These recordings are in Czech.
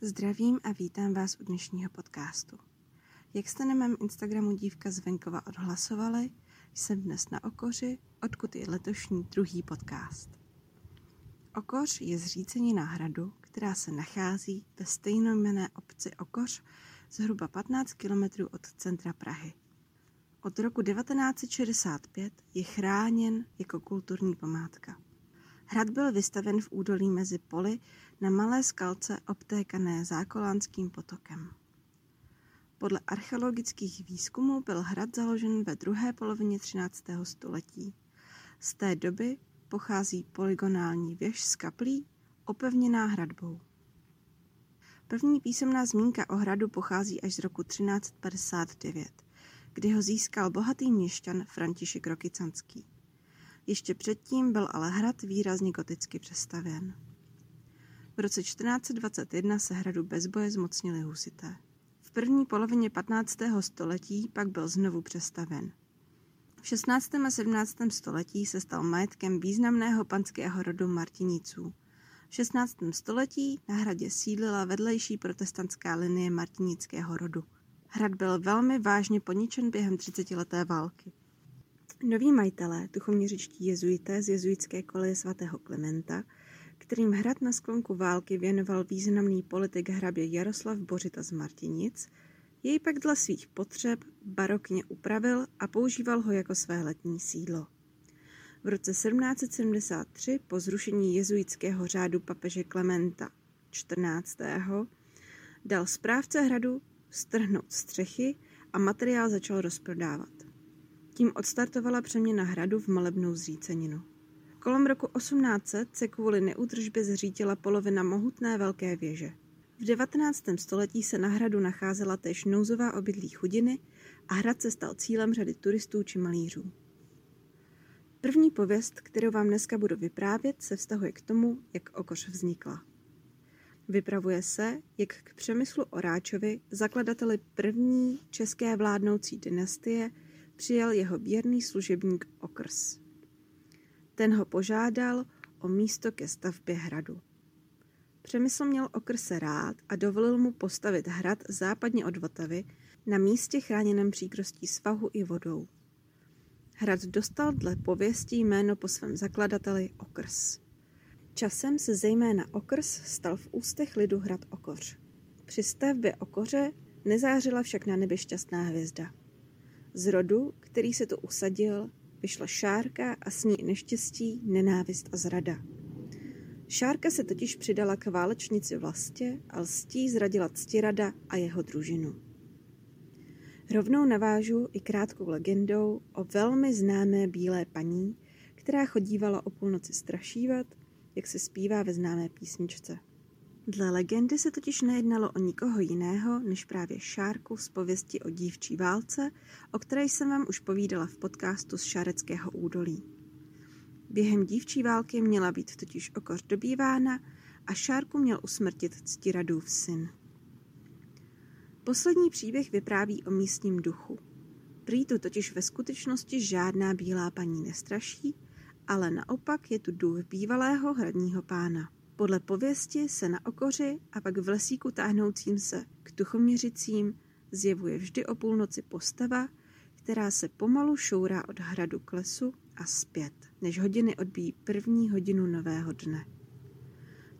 Zdravím a vítám vás u dnešního podcastu. Jak jste na mém Instagramu Dívka z venkova odhlasovali, jsem dnes na Okoři, odkud je letošní druhý podcast. Okoř je zřícenina hradu, která se nachází ve stejnojmenné obci Okoř zhruba 15 km od centra Prahy. Od roku 1965 je chráněn jako kulturní památka. Hrad byl vystaven v údolí mezi poli na malé skalce obtékané zákolánským potokem. Podle archeologických výzkumů byl hrad založen ve druhé polovině 13. století. Z té doby pochází polygonální věž z kaplí, opevněná hradbou. První písemná zmínka o hradu pochází až z roku 1359, kdy ho získal bohatý měšťan František Rokycanský. Ještě předtím byl ale hrad výrazně goticky přestavěn. V roce 1421 se hradu bez boje zmocnili husité. V první polovině 15. století pak byl znovu přestaven. V 16. a 17. století se stal majetkem významného panského rodu Martiniců. V 16. století na hradě sídlila vedlejší protestantská linie martinického rodu. Hrad byl velmi vážně poničen během 30-leté války. Noví majitelé, tuchoměřičtí jezuité z jezuitské koleje svatého Klementa, kterým hrad na sklonku války věnoval významný politik hrabě Jaroslav Bořita z Martinic, jej pak dle svých potřeb barokně upravil a používal ho jako své letní sídlo. V roce 1773 po zrušení jezuitského řádu papeže Klementa 14. dal správce hradu strhnout střechy a materiál začal rozprodávat. Tím odstartovala přeměna hradu v malebnou zříceninu. Kolem roku 1800 se kvůli neúdržbě zřítila polovina mohutné velké věže. V 19. století se na hradu nacházela též nouzová obydlí chudiny a hrad se stal cílem řady turistů či malířů. První pověst, kterou vám dneska budu vyprávět, se vztahuje k tomu, jak Okoř vznikla. Vypravuje se, jak k Přemyslu Oráčovi, zakladateli první české vládnoucí dynastie, přijel jeho věrný služebník Okrs. Ten ho požádal o místo ke stavbě hradu. Přemysl měl Okrse rád a dovolil mu postavit hrad západně od Vltavy na místě chráněném příkrostí svahu i vodou. Hrad dostal dle pověstí jméno po svém zakladateli Okrs. Časem se zejména Okrs stal v ústech lidu hrad Okoř. Při stavbě Okoře nezářila však na nebi šťastná hvězda. Z rodu, který se tu usadil, vyšla Šárka a s ní neštěstí, nenávist a zrada. Šárka se totiž přidala k válečnici Vlastě a lstí zradila Ctirada a jeho družinu. Rovnou navážu i krátkou legendou o velmi známé bílé paní, která chodívala o půlnoci strašívat, jak se zpívá ve známé písničce. Dle legendy se totiž nejednalo o nikoho jiného, než právě Šárku z pověsti o dívčí válce, o které jsem vám už povídala v podcastu z Šareckého údolí. Během dívčí války měla být totiž okoř dobývána a Šárku měl usmrtit Ctiradův syn. Poslední příběh vypráví o místním duchu. Prý tu totiž ve skutečnosti žádná bílá paní nestraší, ale naopak je tu duch bývalého hradního pána. Podle pověsti se na okoři a pak v lesíku táhnoucím se k tuchoměřicím zjevuje vždy o půlnoci postava, která se pomalu šourá od hradu k lesu a zpět, než hodiny odbíjí první hodinu nového dne.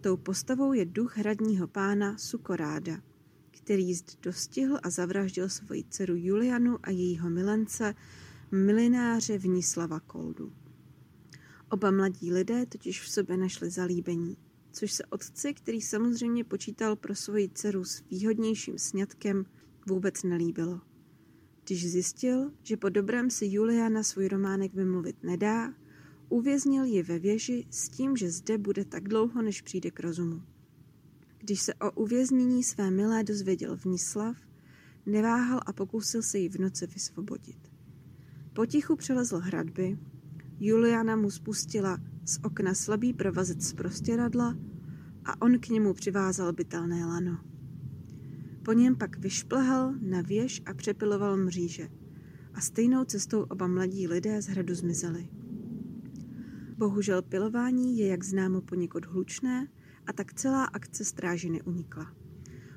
Tou postavou je duch hradního pána Sukoráda, který jízd dostihl a zavraždil svoji dceru Julianu a jejího milence, milináře Vnislava Koldu. Oba mladí lidé totiž v sobě našli zalíbení což se otci, který samozřejmě počítal pro svoji dceru s výhodnějším sňatkem, vůbec nelíbilo. Když zjistil, že po dobrém si Juliana svůj románek vymluvit nedá, uvěznil ji ve věži s tím, že zde bude tak dlouho, než přijde k rozumu. Když se o uvěznění své milé dozvěděl Vnislav, neváhal a pokusil se ji v noci vysvobodit. Potichu přelezl hradby, Juliana mu spustila z okna slabý provazec z prostěradla a on k němu přivázal bytelné lano. Po něm pak vyšplhal na věž a přepiloval mříže a stejnou cestou oba mladí lidé z hradu zmizeli. Bohužel pilování je, jak známo, poněkud hlučné a tak celá akce stráži neunikla.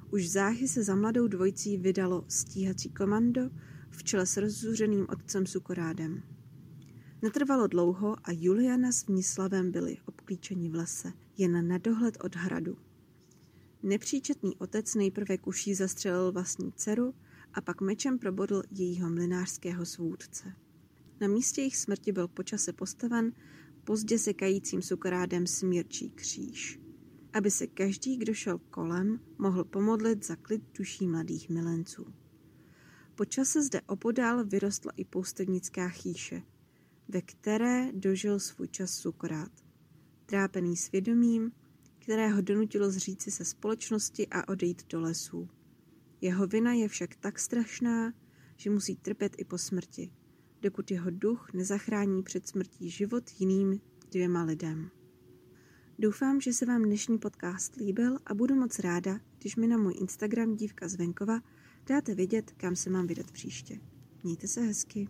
Už záhy se za mladou dvojicí vydalo stíhací komando v čele s rozzuřeným otcem Sukorádem. Netrvalo dlouho a Juliana s Vnislavem byli obklíčeni v lese, jen na dohled od hradu. Nepříčetný otec nejprve kuší zastřelil vlastní dceru a pak mečem probodl jejího mlinářského svůdce. Na místě jejich smrti byl počase postaven pozdě sekajícím sukorádem smírčí kříž, aby se každý, kdo šel kolem, mohl pomodlit za klid duší mladých milenců. Po čase zde opodál vyrostla i poustevnická chýše, ve které dožil svůj čas sukorát. Trápený svědomím, které ho donutilo zříci se společnosti a odejít do lesů. Jeho vina je však tak strašná, že musí trpět i po smrti, dokud jeho duch nezachrání před smrtí život jiným dvěma lidem. Doufám, že se vám dnešní podcast líbil a budu moc ráda, když mi na můj Instagram dívka z venkova dáte vědět, kam se mám vydat příště. Mějte se hezky.